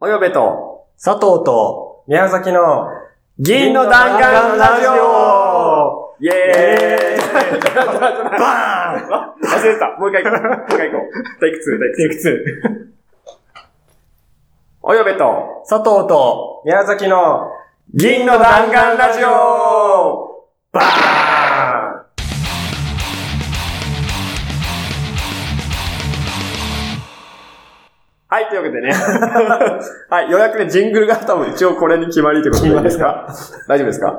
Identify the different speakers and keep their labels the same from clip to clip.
Speaker 1: およべと、
Speaker 2: 佐藤と、
Speaker 3: 宮崎の、
Speaker 1: 銀の弾丸ラジオイェーイ
Speaker 2: バーン
Speaker 1: 忘れてた。もう一回行こう。もう一回行こう。テイク2、テイク2。およべと、
Speaker 2: 佐藤と、
Speaker 3: 宮崎の、
Speaker 1: 銀の弾丸ラジオ
Speaker 3: バーン
Speaker 1: はい、というわけでね。はい、ようやくね、ジングルが多分一応これに決まりということでいいですか？大丈夫ですか？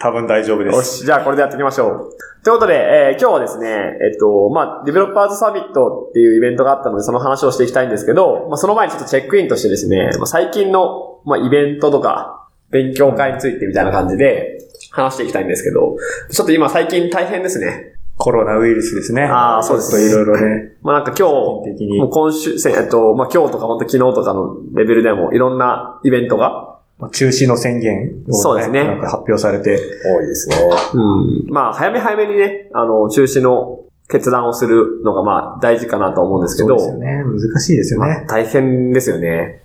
Speaker 2: 多分大丈夫です。
Speaker 1: よし、じゃあこれでやっていきましょう。ということで、えー今日はですね、えっと、まあ、ディベロッパーズサミットっていうイベントがあったので、その話をしていきたいんですけど、まあ、その前にちょっとチェックインとしてですね、まあ、最近の、まあ、イベントとか、勉強会についてみたいな感じで話していきたいんですけど、ちょっと今最近大変ですね。
Speaker 2: コロナウイルスですね。
Speaker 1: あーそうですね
Speaker 2: ちょっといろいろね、
Speaker 1: まあ、なんか今日、
Speaker 2: 的に
Speaker 1: もう今週、せえっと、まあ、今日とか本当昨日とかのレベルでもいろんなイベントが、
Speaker 2: まあ中止の宣言を、
Speaker 1: そうですね
Speaker 2: なんか発表されて、
Speaker 3: 多いですね。
Speaker 1: うん。まあ、早め早めにね、あの、中止の決断をするのが、まあ、大事かなと思うんですけど、
Speaker 2: そうですよね。難しいですよ
Speaker 1: まあ
Speaker 2: ね。
Speaker 1: 大変ですよね。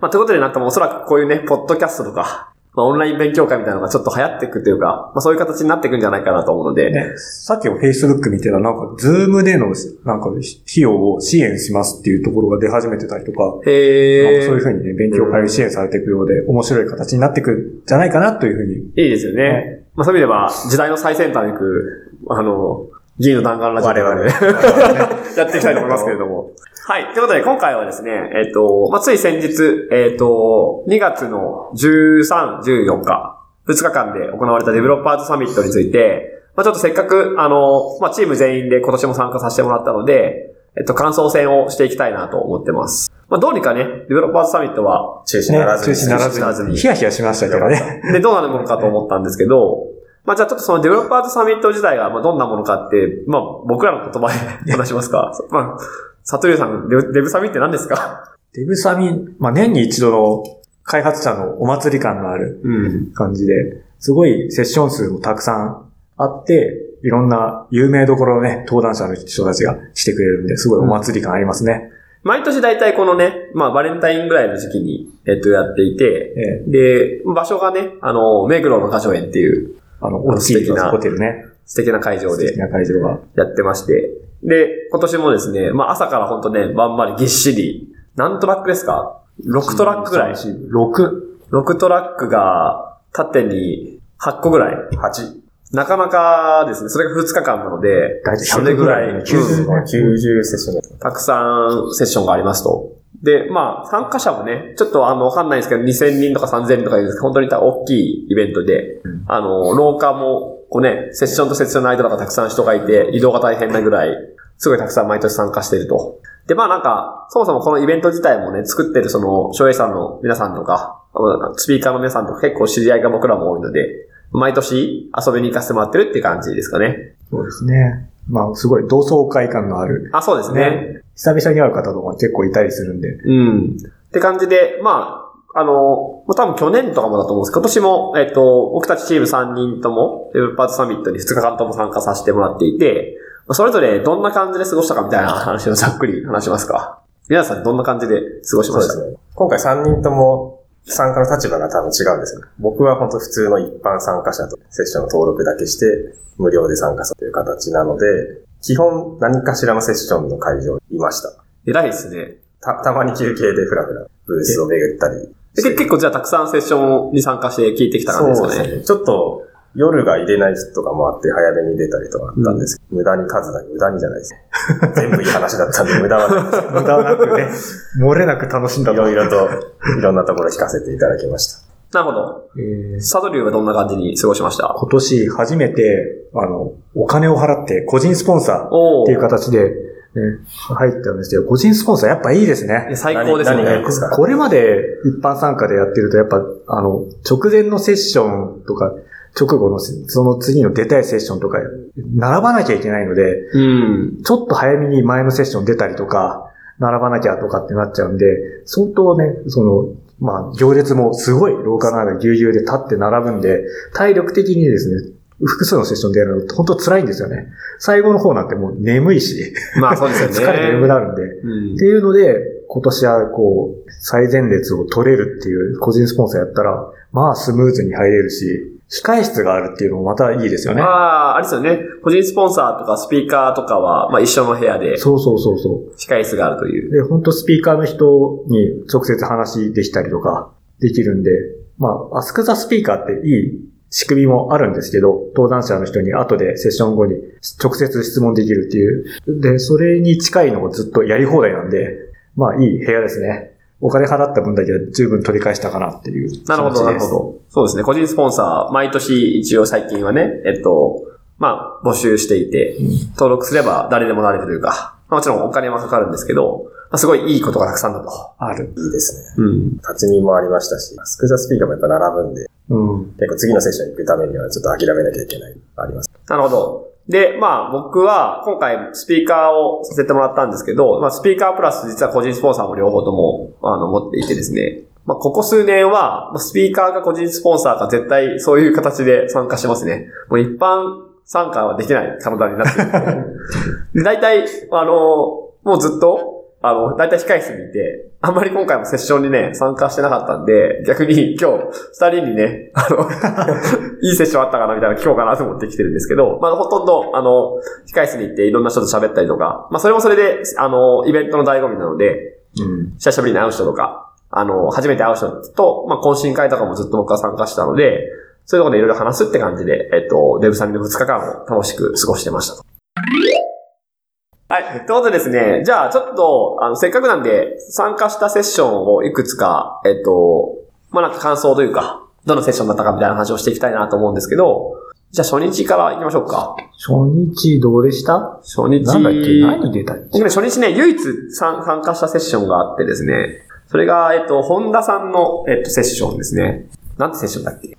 Speaker 1: まあ、ということで、なんかもうおそらくこういうね、ポッドキャストとか、まあ、オンライン勉強会みたいなのがちょっと流行っていくというか、まあ、そういう形になっていくんじゃないかなと思うので、
Speaker 2: ね、さっきも Facebook 見てたら、なんか、ズームでの、なんか、費用を支援しますっていうところが出始めてたりとか、なんかそういうふうにね、勉強会を支援されていくようで、面白い形になっていくんじゃないかなというふうに。
Speaker 1: いいですよね。まあ、そういう意味では、時代の最先端に行く、あの、議員の弾丸ラジオで
Speaker 2: 我々
Speaker 1: やっていきたいと思いますけれども。はい。ということで、今回はですね、えっ、と、まあ、つい先日、えっ、と、2月の13、14日、2日間で行われたデベロッパーズサミットについて、まあ、ちょっとせっかく、あの、まあ、チーム全員で今年も参加させてもらったので、えっと、感想戦をしていきたいなと思ってます。まあ、どうにかね、デベロッパーズサミットは、
Speaker 3: 中止
Speaker 2: ね
Speaker 3: ならずに。
Speaker 2: 中止なら
Speaker 1: 中止ならずに
Speaker 2: ずに。ヒヤヒヤしましたけどね。
Speaker 1: で、どうなるものかと思ったんですけど、まあじゃあちょっとそのデベロッパーズサミット自体がまあどんなものかって、まあ僕らの言葉で 話しますか？まあ、サトリュウさん、デブサミって何ですか？
Speaker 2: デブサミ、まあ、年に一度の開発者のお祭り感のある
Speaker 1: うん。
Speaker 2: 感じで、すごいセッション数もたくさんあって、いろんな有名どころのね、登壇者の人たちが来てくれるんで、すごいお祭り感ありますね。
Speaker 1: 毎年大体このね、まあバレンタインぐらいの時期に、えっとやっていて、
Speaker 2: ええ
Speaker 1: で、場所がね、あの、目黒の花城園っていう
Speaker 2: あの、大きい
Speaker 1: 素敵な
Speaker 2: ホテルね。
Speaker 1: 素敵な会場で
Speaker 2: 素敵な会場が。
Speaker 1: やってまして、で、今年もですね、まあ朝からほんとね、ばんまりぎっしり、何トラックですか ?6 トラックぐらい。
Speaker 2: 6。
Speaker 1: 6トラックが縦に8個ぐらい。
Speaker 3: 8。
Speaker 1: なかなかですね、それが2日間なので、
Speaker 2: 大体
Speaker 1: それぐらい、
Speaker 2: 90
Speaker 1: うん
Speaker 3: 90セッション。た
Speaker 1: くさんセッションがありますと。で、まあ、参加者もね、ちょっとあの、わかんないですけど、2000人とか3000人とかいるんですけど、本当に大きいイベントで、あの、廊下も、こうね、セッションとセッションの間とかたくさん人がいて、移動が大変なぐらい、すごいたくさん毎年参加していると。で、まあなんか、そもそもこのイベント自体もね、作ってるその、翔平さんの皆さんとか、スピーカーの皆さんとか結構知り合いが僕らも多いので、毎年遊びに行かせてもらってるって感じですかね。
Speaker 2: そうですね。まあ、すごい同窓会感のある。
Speaker 1: あ、そうですね。
Speaker 2: 久々に会う方とか結構いたりするんで。
Speaker 1: うん。って感じで、まあ、あの、多分去年とかもだと思うんですけど、今年も、えっと、僕たちチーム3人とも、デベロッパーズサミットに2日間とも参加させてもらっていて、まあそれぞれどんな感じで過ごしたかみたいな 話をざっくり話しますか。皆さんどんな感じで過ごしました？
Speaker 3: そうですね。今回3人とも参加の立場が多分違うんですよ。僕は本当普通の一般参加者とセッションの登録だけして無料で参加するという形なので、基本何かしらのセッションの会場にいました。
Speaker 1: 偉いですね。
Speaker 3: た、たまに休憩でふらふらブースを巡ったり
Speaker 1: 結構じゃあたくさんセッションに参加して聞いてきた感じですかね。
Speaker 3: そうですね。ちょっと夜が入れない日とかもあって早めに出たりとかあったんですけど、無駄に数だけ、無駄にじゃないです。全部いい話だったんで無駄はない
Speaker 2: 無駄なくね、漏れなく楽しんだ
Speaker 3: いろいろと、いろんなところ聞かせていただきました。
Speaker 1: なるほど。
Speaker 2: えー。
Speaker 1: サドリューはどんな感じに過ごしました？
Speaker 2: 今年初めて、あの、お金を払って個人スポンサー
Speaker 1: お
Speaker 2: っていう形で、ね、入ったんですけど、個人スポンサーやっぱいいですね。
Speaker 1: 最高ですね。
Speaker 2: これまで一般参加でやってると、やっぱ、あの、直前のセッションとか、直後のせ、その次の出たいセッションとか、並ばなきゃいけないので、
Speaker 1: うん。
Speaker 2: ちょっと早めに前のセッション出たりとか、並ばなきゃとかってなっちゃうんで、相当ね、その、まあ、行列もすごい廊下の中ぎゅうぎゅうで立って並ぶんで、体力的にですね、複数のセッションでやるの本当辛いんですよね。最後の方なんてもう眠いし、
Speaker 1: まあそうですよね。
Speaker 2: 疲れて眠くなるんで。
Speaker 1: うん
Speaker 2: っていうので、今年はこう、最前列を取れるっていう個人スポンサーやったら、まあスムーズに入れるし、控室があるっていうのもまたいいですよね。
Speaker 1: ああ、あれですよね。個人スポンサーとかスピーカーとかは、まあ一緒の部屋で
Speaker 2: そうそうそうそう。
Speaker 1: 控え室があるという。
Speaker 2: で、本当スピーカーの人に直接話できたりとかできるんで、まあ、アスクザスピーカーっていい仕組みもあるんですけど、登壇者の人に後でセッション後に直接質問できるっていう。で、それに近いのをずっとやり放題なんで、まあいい部屋ですね。お金払った分だけは十分取り返したかなっていう。
Speaker 1: なるほど、なるほど。そうですね。個人スポンサー、毎年一応最近はね、えっと、まあ、募集していて、登録すれば誰でもなれるというか、まあもちろんお金はかかるんですけど、まあ、すごいいいことがたくさんだと。
Speaker 2: ある。
Speaker 3: いいですね。
Speaker 1: うん。
Speaker 3: 立ち見もありましたし、スクザスピーカーもやっぱ並ぶんで、
Speaker 2: うん。
Speaker 3: 結構次のセッションに行くためにはちょっと諦めなきゃいけない、あります。
Speaker 1: なるほど。で、まあ僕は今回スピーカーをさせてもらったんですけど、まあスピーカープラス実は個人スポンサーも両方ともあの持っていてですね、まあここ数年はまあスピーカーが個人スポンサーか絶対そういう形で参加しますね。もう一般参加はできない体になってる 大体、あの、もうずっと、あの、大体控室にいて、あんまり今回もセッションにね、参加してなかったんで、逆に今日、二人にね、あの、いいセッションあったかなみたいな聞こうかなと思ってきてるんですけど、まあほとんど、あの、控室に行っていろんな人と喋ったりとか、まあそれもそれで、あの、イベントの醍醐味なので、
Speaker 2: うん。
Speaker 1: 久しぶりに会う人とか、あの、初めて会う人と、まあ懇親会とかもずっと僕は参加したので、そういうところでいろいろ話すって感じで、えっと、デブサミの2日間を楽しく過ごしてましたと。はい。ということでですね、じゃあちょっと、あの、せっかくなんで、参加したセッションをいくつか、えっと、まあなんか感想というか、どのセッションだったかみたいな話をしていきたいなと思うんですけど、じゃあ初日から行きましょうか。
Speaker 2: 初日どうでした？
Speaker 1: 初日。
Speaker 2: なんだっけ？何出たっけ？
Speaker 1: 初日ね、唯一参参加したセッションがあってですね、それが、えっと、本田さんの、えっと、セッションですね。なんてセッションだっけ？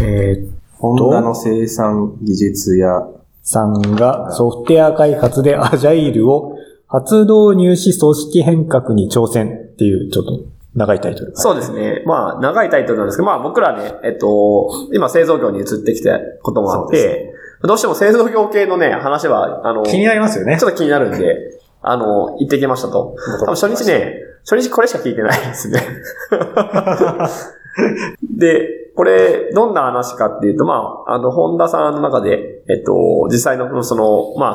Speaker 2: えー、
Speaker 3: ホンダの生産技術や、
Speaker 2: さんがソフトウェア開発でアジャイルを初導入し組織変革に挑戦っていうちょっと長いタイトル。
Speaker 1: そうですね。まあ、長いタイトルなんですけど、まあ僕らね、えっと、今製造業に移ってきたこともあって、どうしても製造業系のね、話は、あの、
Speaker 2: 気になりますよね
Speaker 1: ち。ょっと気になるんで、あの、行ってきましたと。多分初日ね、初日これしか聞いてないですね。で、これ、どんな話かっていうと、まあ、あの、ホンダさんの中で、えっと、実際のその、まあ、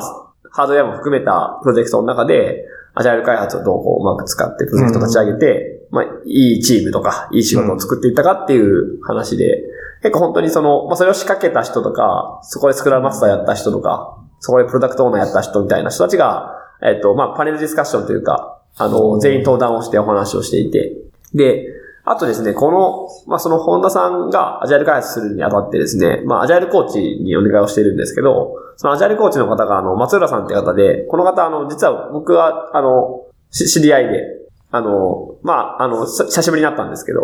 Speaker 1: ハードウェアも含めたプロジェクトの中で、アジャイル開発をどうこううまく使ってプロジェクト立ち上げて、まあ、いいチームとか、いい仕事を作っていったかっていう話で、結構本当にその、まあ、それを仕掛けた人とか、そこでスクラムマスターやった人とか、そこでプロダクトオーナーやった人みたいな人たちが、えっと、まあ、パネルディスカッションというか、あの、全員登壇をしてお話をしていて、で、あとですね、この、まあ、その本田さんがアジャイル開発するにあたってですね、まあ、アジャイルコーチにお願いをしているんですけど、そのアジャイルコーチの方が、あの、松浦さんって方で、この方、あの、実は僕は、あの、知り合いで、あの、まあ、あの、久しぶりになったんですけど、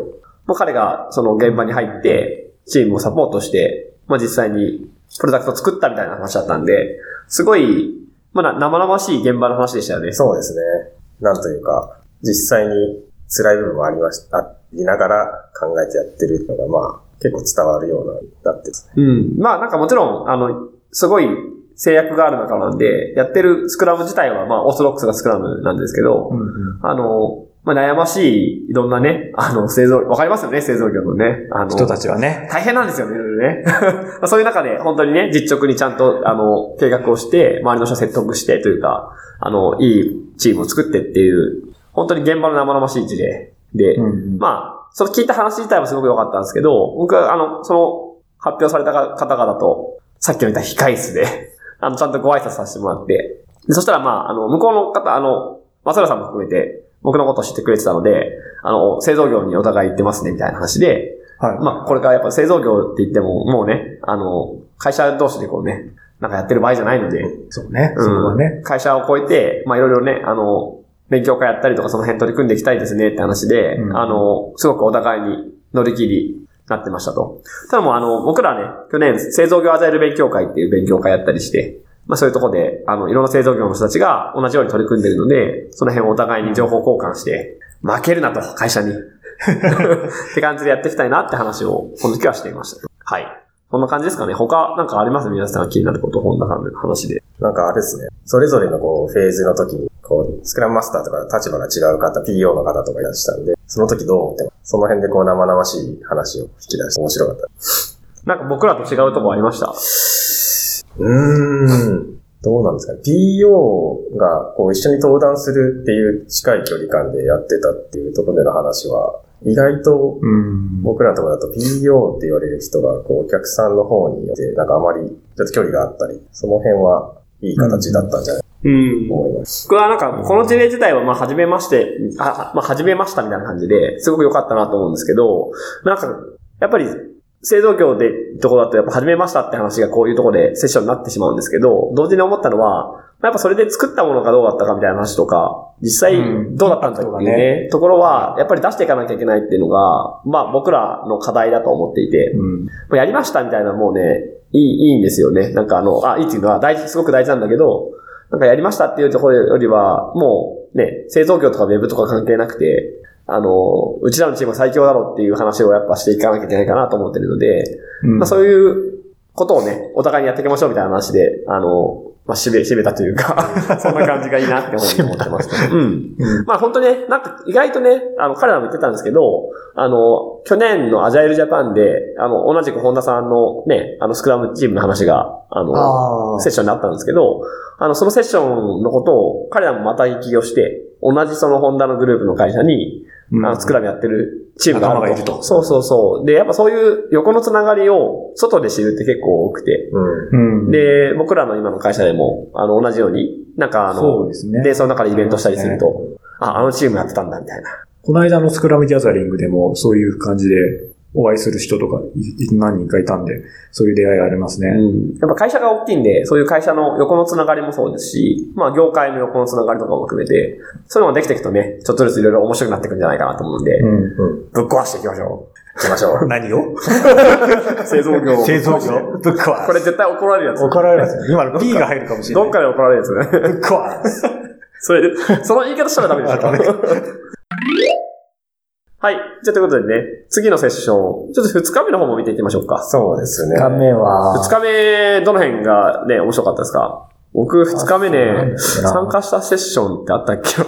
Speaker 1: もう彼がその現場に入って、チームをサポートして、まあ、実際にプロダクトを作ったみたいな話だったんで、すごい、まだ生々しい現場の話でしたよね。
Speaker 3: そうですね。なんというか、実際に辛い部分もありました、りながら考えてやってるのが、まあ、結構伝わるような、なってますね。
Speaker 1: うん。まあなんかもちろん、あの、すごい制約がある中なんで、やってるスクラム自体はまあオーソドックスなスクラムなんですけど、
Speaker 2: うんうん
Speaker 1: あの、まあ悩ましい、いろんなね、あの、製造、わかりますよね、製造業のね。あの、
Speaker 2: 人たちはね。
Speaker 1: 大変なんですよね、いろいろね。ま あそういう中で、本当にね、実直にちゃんと、あの、計画をして、周りの人を説得してというか、あの、いいチームを作ってっていう、本当に現場の生々しい事例で、
Speaker 2: うんうん
Speaker 1: まあ、その聞いた話自体はすごく良かったんですけど、僕は、あの、その、発表された方々と、さっきの言った控室で、あの、ちゃんとご挨拶させてもらって、でそしたら、まあ、あの、向こうの方、あの、松浦さんも含めて、僕のことを知ってくれてたので、あの、製造業にお互い行ってますね、みたいな話で、
Speaker 2: はい。
Speaker 1: まあ、これからやっぱ製造業って言っても、もうね、あの、会社同士でこうね、なんかやってる場合じゃないので、
Speaker 2: そうね。
Speaker 1: うん
Speaker 2: そこはね。
Speaker 1: 会社を超えて、まあいろいろね、あの、勉強会やったりとかその辺取り組んでいきたいですねって話で、
Speaker 2: うん
Speaker 1: あの、すごくお互いに乗り切りなってましたと。ただもうあの、僕らね、去年製造業アジャイル勉強会っていう勉強会やったりして、まあそういうところで、あの、いろんな製造業の人たちが同じように取り組んでるので、その辺をお互いに情報交換して、負けるなと、会社に。って感じでやっていきたいなって話を、この時はしていました。はい。こんな感じですかね。他、なんかあります？皆さんが気になること、こんな話で。
Speaker 3: なんかあれですね。それぞれのこう、フェーズの時に、こう、スクラムマスターとか立場が違う方、PO の方とかいらっしゃるんで、その時どう思ってます？その辺でこう生々しい話を引き出して面白かった。
Speaker 1: なんか僕らと違うとこありました？
Speaker 3: うーん。どうなんですかね。PO がこう一緒に登壇するっていう近い距離感でやってたっていうところでの話は、意外と
Speaker 2: うん。
Speaker 3: 僕らのところだと PO って言われる人がこうお客さんの方によってなんかあまりちょっと距離があったり、その辺はいい形だったんじゃないか
Speaker 1: うん
Speaker 3: と。思います。
Speaker 1: 僕はなんか、この事例自体は、まあ、初めまして、あ、まあ、初めましたみたいな感じで、すごく良かったなと思うんですけど、なんか、やっぱり、製造業でとこだと、やっぱ初めましたって話がこういうところでセッションになってしまうんですけど、同時に思ったのは、やっぱそれで作ったものがどうだったかみたいな話とか、実際
Speaker 2: うん。
Speaker 1: どうだったんだっていうね、ところは、やっぱり出していかなきゃいけないっていうのが、まあ僕らの課題だと思っていて、やりましたみたいなもうね、いい、いいんですよね。なんかあの、あ、いいっていうのは大事、すごく大事なんだけど、なんかやりましたっていうところよりは、もうね、製造業とかウェブとか関係なくて、あの、うちらのチームは最強だろうっていう話をやっぱしていかなきゃいけないかなと思ってるので、
Speaker 2: うん。
Speaker 1: まあそういうことをね、お互いにやっていきましょうみたいな話で、あの、まあ、締め、締めたというか、そんな感じがいいなって思って ます、ね。うん。
Speaker 2: うん
Speaker 1: まあ本当ね、なんか意外とね、あの、彼らも言ってたんですけど、あの、去年のアジャイルジャパンで、あの、同じく本田さんのね、あの、スクラムチームの話が、あの、
Speaker 2: ああ。
Speaker 1: セッションになったんですけど、あの、そのセッションのことを彼らもまた聞きをして、同じそのホンダのグループの会社に、
Speaker 2: うん
Speaker 1: あの、スクラムやってるチームがある
Speaker 2: 仲間がいると
Speaker 1: そうそうそう。で、やっぱそういう横のつながりを外で知るって結構多くて、
Speaker 3: うん。
Speaker 2: うん。
Speaker 1: で、僕らの今の会社でも、あの、同じように、なんかあの、
Speaker 2: そうですね
Speaker 1: で、その中でイベントしたりすると、あ、あのチームやってたんだ、みたいな。
Speaker 2: この間のスクラムギャザリングでもそういう感じでお会いする人とか何人かいたんで、そういう出会いがありますね。
Speaker 1: うん。やっぱ会社が大きいんで、そういう会社の横のつながりもそうですし、まあ業界の横のつながりとかも含めて、そういうのができていくとね、ちょっとずついろいろ面白くなっていくんじゃないかなと思うんで、
Speaker 2: うん。
Speaker 3: うん。
Speaker 1: ぶっ壊していきましょ
Speaker 3: 行きましょう。
Speaker 2: 何を？
Speaker 1: う。製造業を
Speaker 2: 製造業ぶっ壊す。
Speaker 1: これ絶対怒られるやつ。
Speaker 2: 怒られるやつ。今の P が入るかもしれない。
Speaker 1: どっかで怒られるやつね。
Speaker 2: ぶっ壊す。
Speaker 1: それで、その言い方したらダメでしょ。はい。じゃあということでね、次のセッション、ちょっと2日目の方も見ていきましょうか。
Speaker 3: そうですね。
Speaker 2: 画面は、
Speaker 1: 2日目、どの辺がね、面白かったですか？僕、2日目ね、参加したセッションってあったっけ？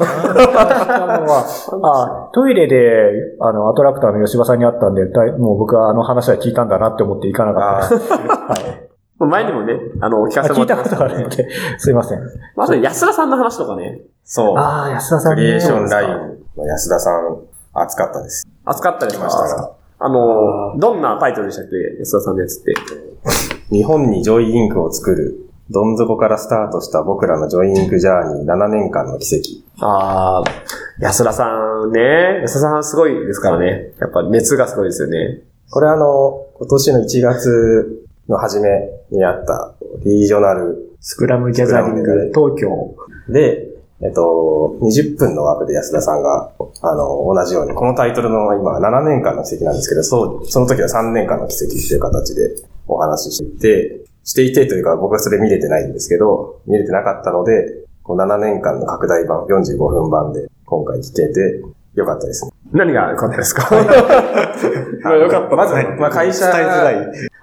Speaker 2: あ トイレで、あの、アトラクターの吉場さんに会ったんで、だいもう僕はあの話は聞いたんだなって思って行かなかった。はい。
Speaker 1: 前にもね、あの、聞か
Speaker 2: あ
Speaker 1: せても
Speaker 2: 聞いたこと
Speaker 1: らってましたね
Speaker 2: あるので、すいません。
Speaker 1: まず、安田さんの話とかね、
Speaker 3: そう。
Speaker 2: ああ、安田さんね
Speaker 3: クリエーションラインの安田さん、熱かったです。
Speaker 1: 熱かったです
Speaker 3: 来ました
Speaker 1: か？
Speaker 3: が。
Speaker 1: あの、どんなタイトルでしたっけ？安田さんのやつって。
Speaker 3: 日本にジョイインクを作る、どん底からスタートした僕らのジョイインクジャーニー7年間の奇跡。
Speaker 1: ああ、安田さんね、安田さんすごいですからね。やっぱ熱がすごいですよね。
Speaker 3: これあの、今年の1月の初めにあったリージョナル
Speaker 2: スクラムギャザリング東京。
Speaker 3: で、えっと、20分の枠で安田さんが、あの、同じように、このタイトルの今7年間の奇跡なんですけど、そう、その時は3年間の奇跡っていう形でお話ししていて、していてというか僕はそれ見れてないんですけど、見れてなかったので、こう7年間の拡大版、45分版で今回聞けてよかったですね。
Speaker 1: 何が 良かったですか？
Speaker 3: あ
Speaker 1: よかった。
Speaker 3: まず、まあ会社。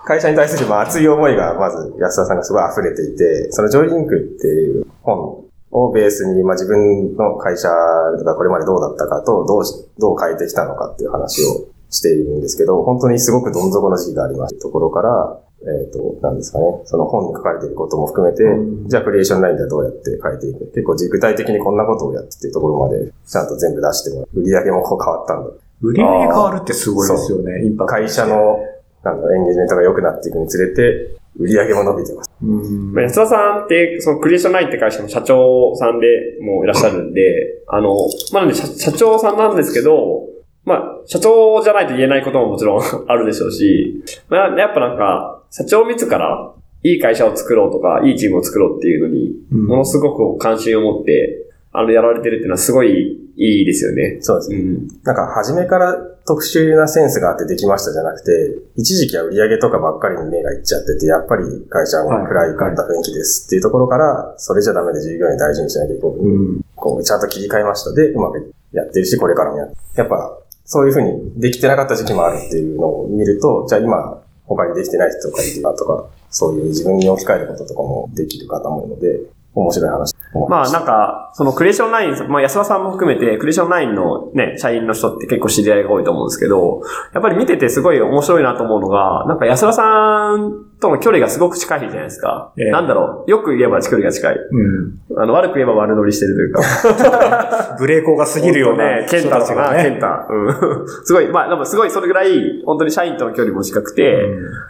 Speaker 3: 会社に対するまあ熱い思いがまず安田さんがすごい溢れていて、そのジョイリンクっていう本をベースに、まあ自分の会社がこれまでどうだったかと、どうし、どう変えてきたのかっていう話をしているんですけど、本当にすごくどん底の時期がありましたところから、えっ、と、なんですかね、その本に書かれていることも含めて、
Speaker 2: うん
Speaker 3: じゃあクリエーションラインではどうやって変えていく結構具体的にこんなことをやってっていうところまでちゃんと全部出してもらう。売り上げもこう変わったんだ。
Speaker 2: 売り上げ変わるってすごいですよね、インパクト。
Speaker 3: 会社。の、なんだエンゲージメントが良くなっていくにつれて、売り上げも伸びてます。
Speaker 2: うん
Speaker 1: まあ安田さんって、そのクリエーションラインって会社の社長さんでもういらっしゃるんで、あの、まあ、なんで社社長さんなんですけど、まあ、社長じゃないと言えないことももちろんあるでしょうし、まあ、やっぱなんか、社長自らいい会社を作ろうとか、いいチームを作ろうっていうのに、
Speaker 2: うん
Speaker 1: ものすごく関心を持って、あの、やられてるっていうのはすごいいいですよね。
Speaker 3: そうですね。
Speaker 1: うん。
Speaker 3: なんか、初めから特殊なセンスがあってできましたじゃなくて、一時期は売り上げとかばっかりに目がいっちゃってて、やっぱり会社も暗いかった雰囲気ですっていうところから、それじゃダメで従業員大事にしなきゃいけない。
Speaker 2: うん。
Speaker 3: こう、ちゃんと切り替えました。で、うまくやってるし、これからもややっぱ、そういうふうにできてなかった時期もあるっていうのを見ると、じゃあ今、他にできてない人がいるなとか、そういう自分に置き換えることとかもできる方もいるので、面白い話。
Speaker 1: まあなんか、そのクリエーションライン、まあ安田さんも含めて、クリエーションラインのね、社員の人って結構知り合いが多いと思うんですけど、やっぱり見ててすごい面白いなと思うのが、なんか安田さんとの距離がすごく近いじゃないですか。
Speaker 2: ええ
Speaker 1: なんだろう、よく言えば距離が近い。
Speaker 2: うん。
Speaker 1: あの、悪く言えば悪乗りしてるというか。
Speaker 2: ブレーコーが過ぎるような
Speaker 1: ね、ケンタとか、
Speaker 2: 人たちがね。
Speaker 1: ケンタ。うん。すごい、まあ、でもすごいそれぐらい、本当に社員との距離も近くて、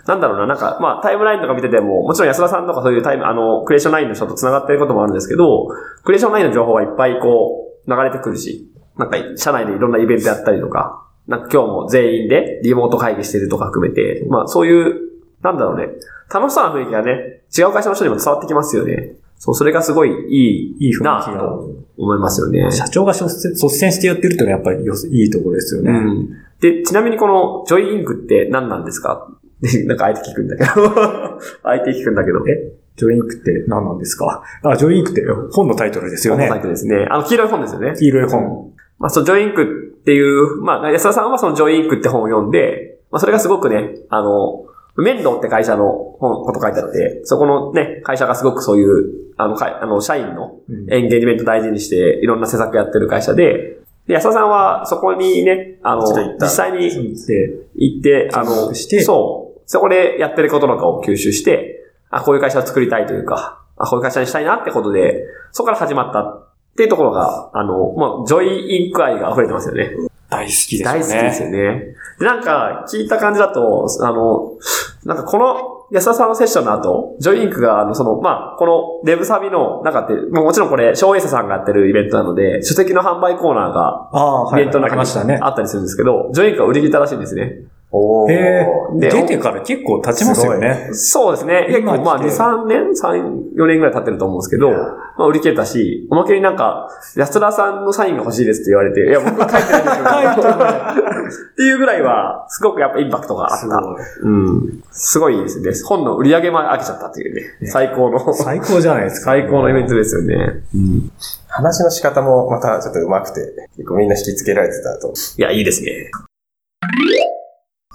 Speaker 1: なんだろうな、なんか、まあ、タイムラインとか見てても、もちろん安田さんとかそういうタイム、あの、クリエーションラインの人と繋がってることもあるんですけど、クリエーションラインの情報はいっぱいこう、流れてくるし、なんか、社内でいろんなイベントやったりとか、なんか今日も全員でリモート会議してるとか含めて、まあ、そういう、なんだろうね、楽しそうな雰囲気がね、違う会社の人にも伝わってきますよね。そう、それがすごいいい、
Speaker 2: いい雰囲気だ
Speaker 1: なと思いますよね。
Speaker 2: 社長が率先率先してやってるってのはやっぱりよいいところですよね。
Speaker 1: うん。で、ちなみにこの Joy Inc って何なんですか？で なんか相手聞くんだけど。相手聞くんだけど。
Speaker 2: え？ Joy Inc って何なんですか？あ、 Joy Inc って本のタイトルですよね
Speaker 1: このタイ。トルですね。あの、黄色い本ですよね。
Speaker 2: 黄色い本。
Speaker 1: まあ、そう、ジョインクっていう、まあ、安田さんはそのジョインクって本を読んで、まあ、それがすごくね、あの、面倒って会社の本、こと書いてあって、そこのね、会社がすごくそういう、あの、あの、社員の
Speaker 2: うん
Speaker 1: エンゲージメント大事にして、いろんな施策やってる会社で、で、安田さんはそこにね、あの実際に
Speaker 2: で、
Speaker 1: 行って、あ
Speaker 2: 見
Speaker 1: の、そう。そこでやってることなんかを吸収して、あ、こういう会社を作りたいというか、あ、こういう会社にしたいなってことで、そこから始まったっていうところが、あの、まあ、 Joy Inc 愛が溢れてますよね。
Speaker 2: 大好きですよね。
Speaker 1: 大好きですよね。で、なんか、聞いた感じだと、あの、なんかこの安田さんのセッションの後、 Joy Inc が、あの、その、まあ、このデブサミの中って、まあもちろんこれ、翔泳社さんがやってるイベントなので、書籍の販売コーナーが。イベントの中に
Speaker 2: ありましたね。
Speaker 1: あったりするんですけど、 Joy Inc が売り切ったらしいんですね。
Speaker 3: お
Speaker 2: え。
Speaker 1: で
Speaker 2: 出てから結構経ちますよね。
Speaker 1: そうですね。結構まあ2、
Speaker 2: 今来て
Speaker 1: 3年 ?3、4年ぐらい経ってると思うんですけど、まあ売り切れたし、おまけになんか、安田さんのサインが欲しいですって言われて、いや、僕書いてないんですよ。っていうぐらいは、すごくやっぱインパクトがあった。
Speaker 2: すごい。
Speaker 1: うん。すごいですね。本の売り上げも上げちゃったっていうね。最高の、
Speaker 2: 最高じゃないですか。
Speaker 1: 最高のイベントですよね。うん。
Speaker 3: 話の仕方もまたちょっと上手くて、結構みんな引きつけられてたと。
Speaker 1: いや、いいですね。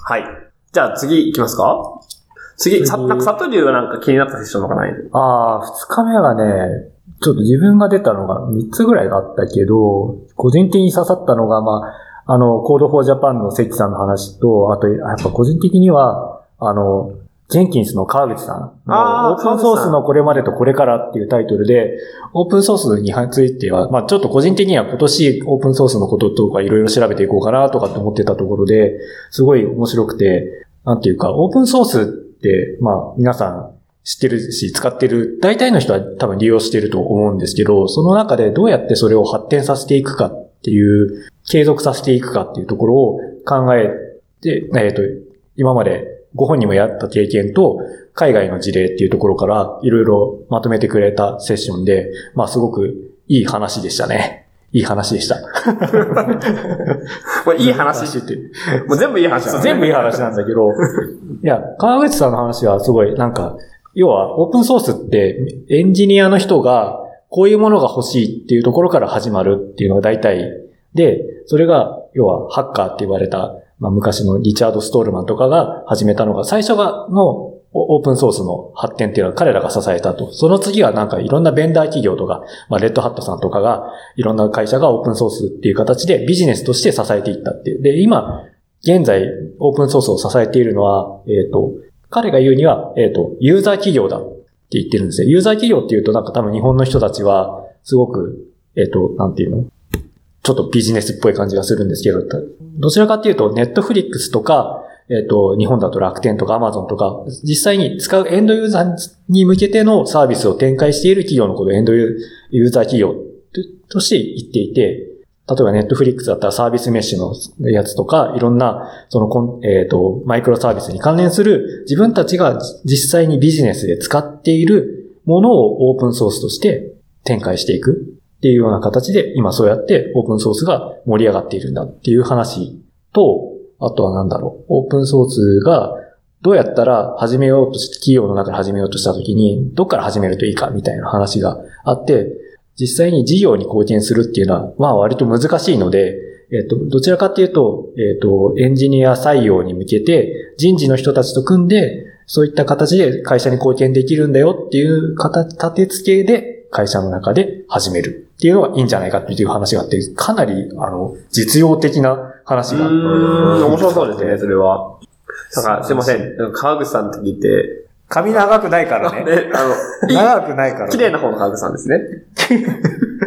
Speaker 1: はい。じゃあ次行きますか？次、さ、なんか、佐藤流はなんか気になったセッションとかない
Speaker 2: ああ、二日目がね、ちょっと自分が出たのが3つぐらいがあったけど、個人的に刺さったのが、まあ、あの、 Code for Japan の関さんの話と、あと、やっぱ個人的には、あの、 Jenkins の川口さんオープンソースのこれまでとこれからっていうタイトルで、オープンソースについては、まあちょっと個人的には今年オープンソースのこととかいろいろ調べていこうかなとかって思ってたところで、すごい面白くて、なんていうか、オープンソースって、まあ皆さん知ってるし、使ってる、大体の人は多分利用してると思うんですけど、その中でどうやってそれを発展させていくかっていう、継続させていくかっていうところを考えて、えっ、と、今までご本人もやった経験と、海外の事例っていうところからいろいろまとめてくれたセッションで、まあすごくいい話でしたね。いい話でした。
Speaker 1: これいい話
Speaker 2: って。
Speaker 1: もう全部いい話だ、ね。
Speaker 2: 全部いい話なんだけど、いや、川口さんの話はすごい、なんか、要はオープンソースってエンジニアの人がこういうものが欲しいっていうところから始まるっていうのが大体で、それが、要はハッカーって言われた、まあ、昔のリチャード・ストールマンとかが始めたのが、最初がのオープンソースの発展っていうのは彼らが支えたと。その次はなんかいろんなベンダー企業とか、まあ、レッドハットさんとかが、いろんな会社がオープンソースっていう形でビジネスとして支えていったっていう。で、今、現在、オープンソースを支えているのは、えっ、と、彼が言うには、えっ、と、ユーザー企業だって言ってるんですよ。ユーザー企業っていうとなんか多分日本の人たちは、すごく、えっ、と、なんていうのちょっとビジネスっぽい感じがするんですけど、どちらかっていうと、ネットフリックスとか、えっ、と、日本だと楽天とかアマゾンとか、実際に使うエンドユーザーに向けてのサービスを展開している企業のことをエンドユーザー企業として言っていて、例えばネットフリックスだったらサービスメッシュのやつとか、いろんな、その、えっ、と、マイクロサービスに関連する自分たちが実際にビジネスで使っているものをオープンソースとして展開していく。っていうような形で、今そうやってオープンソースが盛り上がっているんだっていう話と、あとはなんだろう、オープンソースがどうやったら始めようとして、企業の中で始めようとしたときに、どっから始めるといいかみたいな話があって、実際に事業に貢献するっていうのは、まあ割と難しいので、えっ、と、どちらかっていうと、えっ、と、エンジニア採用に向けて、人事の人たちと組んで、そういった形で会社に貢献できるんだよっていう形、立て付けで会社の中で始めるっていうのがいいんじゃないかっていう話があって、かなり、あの、実用的な話が。
Speaker 1: うーん、面白そうですね、それは。なんか、すいません。川口さんって聞いて、
Speaker 2: 髪長くないからね。
Speaker 1: ね、あの、
Speaker 2: 長くないから、ね。
Speaker 1: 綺麗な方の川口さんですね。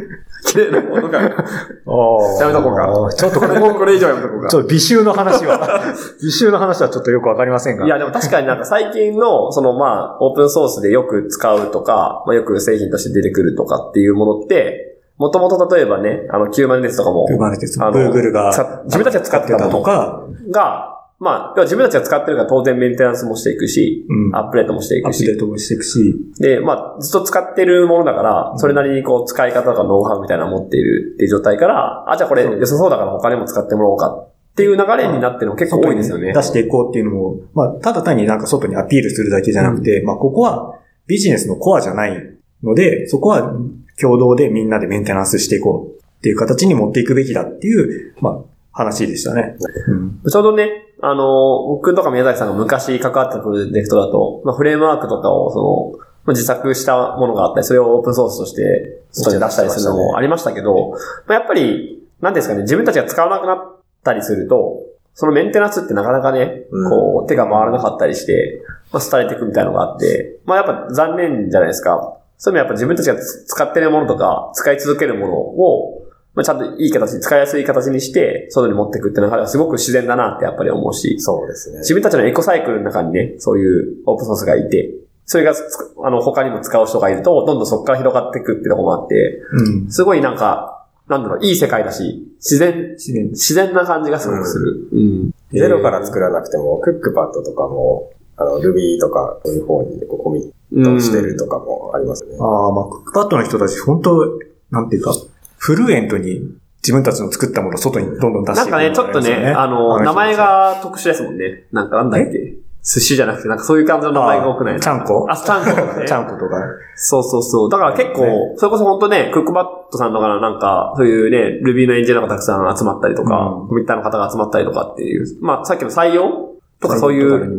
Speaker 1: 綺麗な方の川口。
Speaker 2: おー
Speaker 1: やめとこうか。
Speaker 2: ちょっとこれ、
Speaker 1: もうこれ以上やめとこうか。
Speaker 2: ちょっと美醜の話は、美醜の話はちょっとよくわかりませんが。
Speaker 1: いや、でも確かになんか最近の、そのまあ、オープンソースでよく使うとか、まあ、よく製品として出てくるとかっていうものって、もともと例えばね、あの、キューマネテスとかも、
Speaker 2: Kubernetes
Speaker 1: あの
Speaker 2: Google が
Speaker 1: さ自分たちが使ってたもの
Speaker 2: とか、
Speaker 1: が、まあ、自分たちが使ってるから当然メンテナンスもしていくし、
Speaker 2: うん。
Speaker 1: アップデートもしていくし、
Speaker 2: アップデートもしていくし、
Speaker 1: で、まあ、ずっと使ってるものだから、それなりにこう、使い方とかノウハウみたいなのを持っているっていう状態から、あ、じゃあこれ良さそうだから他にも使ってもらおうかっていう流れになってるの結構多いですよね。
Speaker 2: 出していこうっていうのも、まあ、ただ単になんか外にアピールするだけじゃなくて、まあ、ここはビジネスのコアじゃないので、そこは共同でみんなでメンテナンスしていこうっていう形に持っていくべきだっていう、まあ、話でしたね。うん
Speaker 1: ちょうどね、あの、僕とか宮崎さんが昔関わったプロジェクトだと、まあ、フレームワークとかを、その、まあ、自作したものがあったり、それをオープンソースとして、外に出したりするのもありましたけど、まあ、やっぱり、なんですかね、自分たちが使わなくなったりすると、そのメンテナンスってなかなかね、
Speaker 3: うん
Speaker 1: こう、手が回らなかったりして、まあ、廃れていくみたいなのがあって、まあ、やっぱ残念じゃないですか。そういうのはやっぱ自分たちがつ使ってるものとか、使い続けるものを、まあ、ちゃんといい形に、使いやすい形にして、外に持っていくっていうのがすごく自然だなってやっぱり思うし、
Speaker 3: そうですね。
Speaker 1: 自分たちのエコサイクルの中にね、そういうオープンソースがいて、それがつあの、他にも使う人がいると、どんどんそこから広がっていくっていうところもあって、
Speaker 2: うん。
Speaker 1: すごいなんか、なんだろう、いい世界だし、自然、
Speaker 2: 自然。
Speaker 1: 自然な感じがすごくする。うん。
Speaker 3: ゼロから作らなくても、クックパッドとかも、あの、Ruby とか、そういう方にこうコミットしてるとかもありますね。
Speaker 2: ああ、まあ、クックパッドの人たち、本当なんていうか、フルエントに自分たちの作ったものを外にどんどん出していく
Speaker 1: なんかね、ちょっとね、あの、名前、が特殊ですもんね。なんかなんだっけ？寿司じゃなくて、なんかそういう感じの名前が多くない？
Speaker 2: ちゃんこ？
Speaker 1: あ、ちゃんことかね。
Speaker 2: ちゃんことか。
Speaker 1: そうそうそう。だから結構、
Speaker 2: ね。
Speaker 1: それこそ本当ね、クックパッドさんとかなんか、そういうね、Ruby のエンジニアがたくさん集まったりとか、
Speaker 2: うん。
Speaker 1: コミッターの方が集まったりとかっていう、まあさっきの採用とかそういう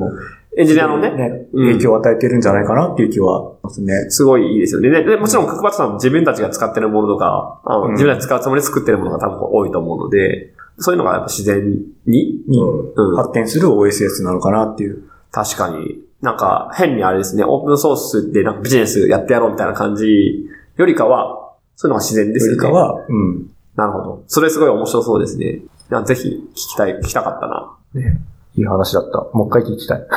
Speaker 1: エンジニアのね、
Speaker 2: ね、
Speaker 1: うん
Speaker 2: 影響を与えてるんじゃないかなっていう気はしますね。
Speaker 1: すごいいいですよね。で、でもちろんクックパッドさんも自分たちが使ってるものとか、あの
Speaker 2: うん
Speaker 1: 自分たち使うつもりで作ってるものが多分多いと思うので、そういうのがやっぱ自然に、
Speaker 2: に
Speaker 1: うん、
Speaker 2: 発展する OSS なのかなっていう。
Speaker 1: 確かに、なんか変にあれですね、オープンソースでなんかビジネスやってやろうみたいな感じよりかは、そういうのが自然ですよね。
Speaker 2: よりかは、うん。
Speaker 1: なるほど。それすごい面白そうですね。ぜひ聞きたい、聞きたかったな。
Speaker 2: いい話だった。もう一回聞きたい。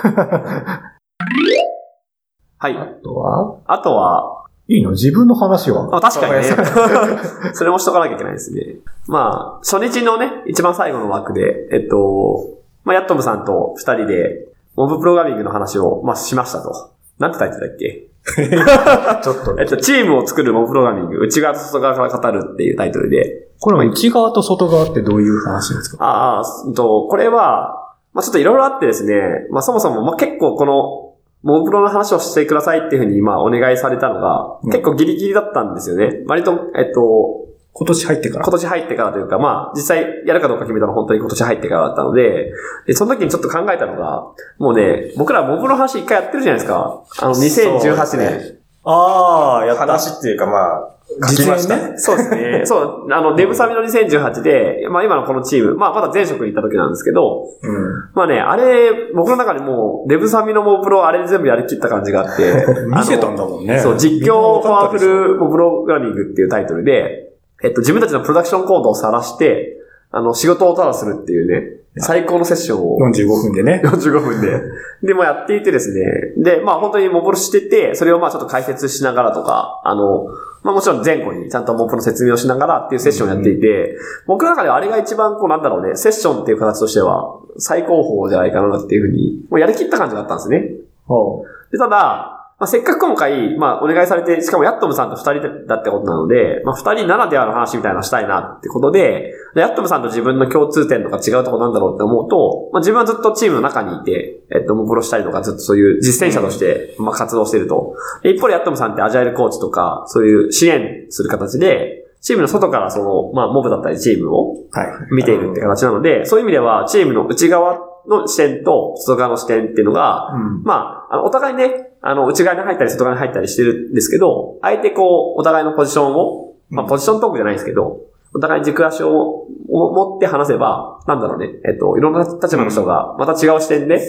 Speaker 1: はい。
Speaker 2: あとは？
Speaker 1: あとは、
Speaker 2: いいの？自分の話は？
Speaker 1: あ確かにね
Speaker 2: そ
Speaker 1: れもしとかなきゃいけないですね。まあ、初日のね、一番最後の枠で、えっと、まあ、ヤットムさんと二人で、モブプログラミングの話を、まあ、しましたと。なんてタイトルだっけ？
Speaker 2: ちょっと
Speaker 1: えっと、チームを作るモブプログラミング、内側と外側から語るっていうタイトルで、
Speaker 2: これは内側と外側ってどういう話ですか？
Speaker 1: ああ、うんと、これは、まあちょっといろいろあってですね、まあそもそも、まあ結構この、モブプロの話をしてくださいっていうふうに、まあお願いされたのが、
Speaker 2: うん
Speaker 1: 結構ギリギリだったんですよね。割と、えっと、
Speaker 2: 今年入ってから
Speaker 1: 今。年入ってからというか、まあ実際やるかどうか決めたのは本当に今年入ってからだったので、で、その時にちょっと考えたのが、もうね、僕らモブの話一回やってるじゃないですか。あの、2018
Speaker 3: そうで
Speaker 1: 年。
Speaker 2: ああ、やった。
Speaker 3: 話っていうかまあ、書きましたね。
Speaker 1: そうですね。そう、あの、デブサミの2018で、まあ今のこのチーム、まあまだ前職に行った時なんですけど、
Speaker 2: うん。
Speaker 1: まあね、あれ、僕の中でもう、デブサミのモブプロあれで全部やりきった感じがあって、
Speaker 2: 見せたんだもんね。
Speaker 1: そう、実況パワフルモブプログラミングっていうタイトルで、えっと、自分たちのプロダクションコードを晒して、あの、仕事をただするっていうね、最高のセッションを
Speaker 2: 45分でね。
Speaker 1: 45分で。で、まあやっていてですね。で、まあ本当にモブロしてて、それをまあちょっと解説しながらとか、あの、まあもちろん前後にちゃんとモブロの説明をしながらっていうセッションをやっていて、僕の中ではあれが一番こうなんだろうね、セッションっていう形としては最高峰じゃないかなっていうふうに、もうやりきった感じがあったんですね。
Speaker 2: ほ
Speaker 1: で、ただ、まあ、せっかく今回、まあ、お願いされて、しかもヤットムさんと二人だってことなので、まあ、二人ならではの話みたいなのしたいなってことで、でヤットムさんと自分の共通点とか違うところなんだろうって思うと、まあ、自分はずっとチームの中にいて、えっと、モブロしたりとか、ずっとそういう実践者として、まあ、活動してると。で一方でヤットムさんってアジャイルコーチとか、そういう支援する形で、チームの外からその、まあ、モブだったりチームを
Speaker 2: はい。
Speaker 1: 見ているって形なので、そういう意味では、チームの内側の視点と外側の視点っていうのが、
Speaker 2: うん。
Speaker 1: まあ、あの、お互いね、あの、内側に入ったり外側に入ったりしてるんですけど、あえてこう、お互いのポジションを、まあ、ポジショントークじゃないですけど、お互いに軸足をを持って話せば、なんだろうね、えっと、いろんな立場の人が、また違う視点で、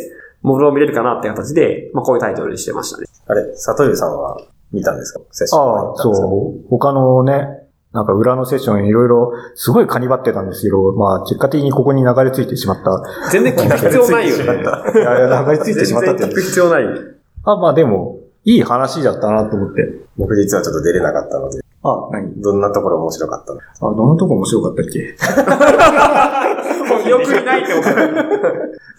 Speaker 1: モブルを見れるかなって形で、まあ、こういうタイトルにしてましたね。
Speaker 3: あれ、里湯さんは見たんですか？セッションは
Speaker 2: ああ、そう。他のね、なんか裏のセッションいろいろ、すごいカニバってたんですけど、まあ結果的にここに流れ着いてしまった。
Speaker 1: 全然聞く必要ないよね。
Speaker 2: いやいや、流れ着いてしまったって
Speaker 1: 全然聞く必要ない。
Speaker 2: あ、まあでも、いい話だったなと思って。
Speaker 3: 僕実はちょっと出れなかったので、
Speaker 2: あ、何？
Speaker 3: どんなところ面白かったの？
Speaker 2: あ、どんなとこ面白かったっけ？い
Speaker 1: 記憶にないってことだよ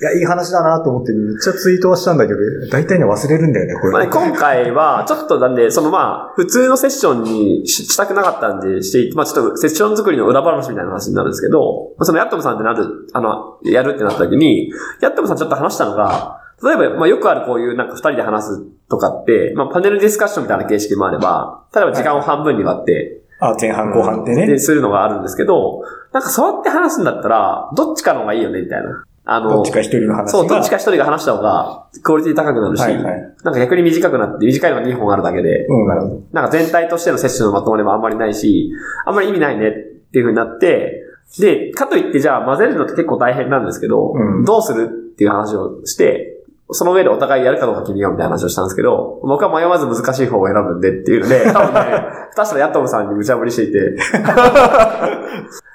Speaker 2: や、いい話だなと思ってめっちゃツイートはしたんだけど、大体ね忘れるんだよね、これ。
Speaker 1: まあね、今回は、ちょっとなんで、そのまあ、普通のセッションにししたくなかったんでして、まあちょっとセッション作りの裏話みたいな話になるんですけど、まあそのヤットムさんってなる、あの、やるってなった時に、ヤットムさんちょっと話したのが、例えば、まあよくあるこういうなんか二人で話すとかって、まあパネルディスカッションみたいな形式もあれば、例えば時間を半分に割って、
Speaker 2: あ、前半後半ってね。
Speaker 1: で、するのがあるんですけど、なんかそうやって話すんだったら、どっちかの方がいいよね、みたいな。あの、
Speaker 2: どっちか一人の話が。
Speaker 1: そう、どっちか一人が話した方が、クオリティ高くなるし、
Speaker 2: はいはい。
Speaker 1: なんか逆に短くなって、短いのが2本あるだけで、
Speaker 2: うん、なるほど。
Speaker 1: なんか全体としてのセッションのまとまりもあんまりないし、あんまり意味ないねっていう風になって、で、かといってじゃあ混ぜるのって結構大変なんですけど、
Speaker 2: うん
Speaker 1: どうするっていう話をして、その上でお互いやるかどうか決めようみたいな話をしたんですけど、僕は迷わず難しい方を選ぶんでっていうので、多分ね、下手したらヤットムさんに無茶ぶりしていて、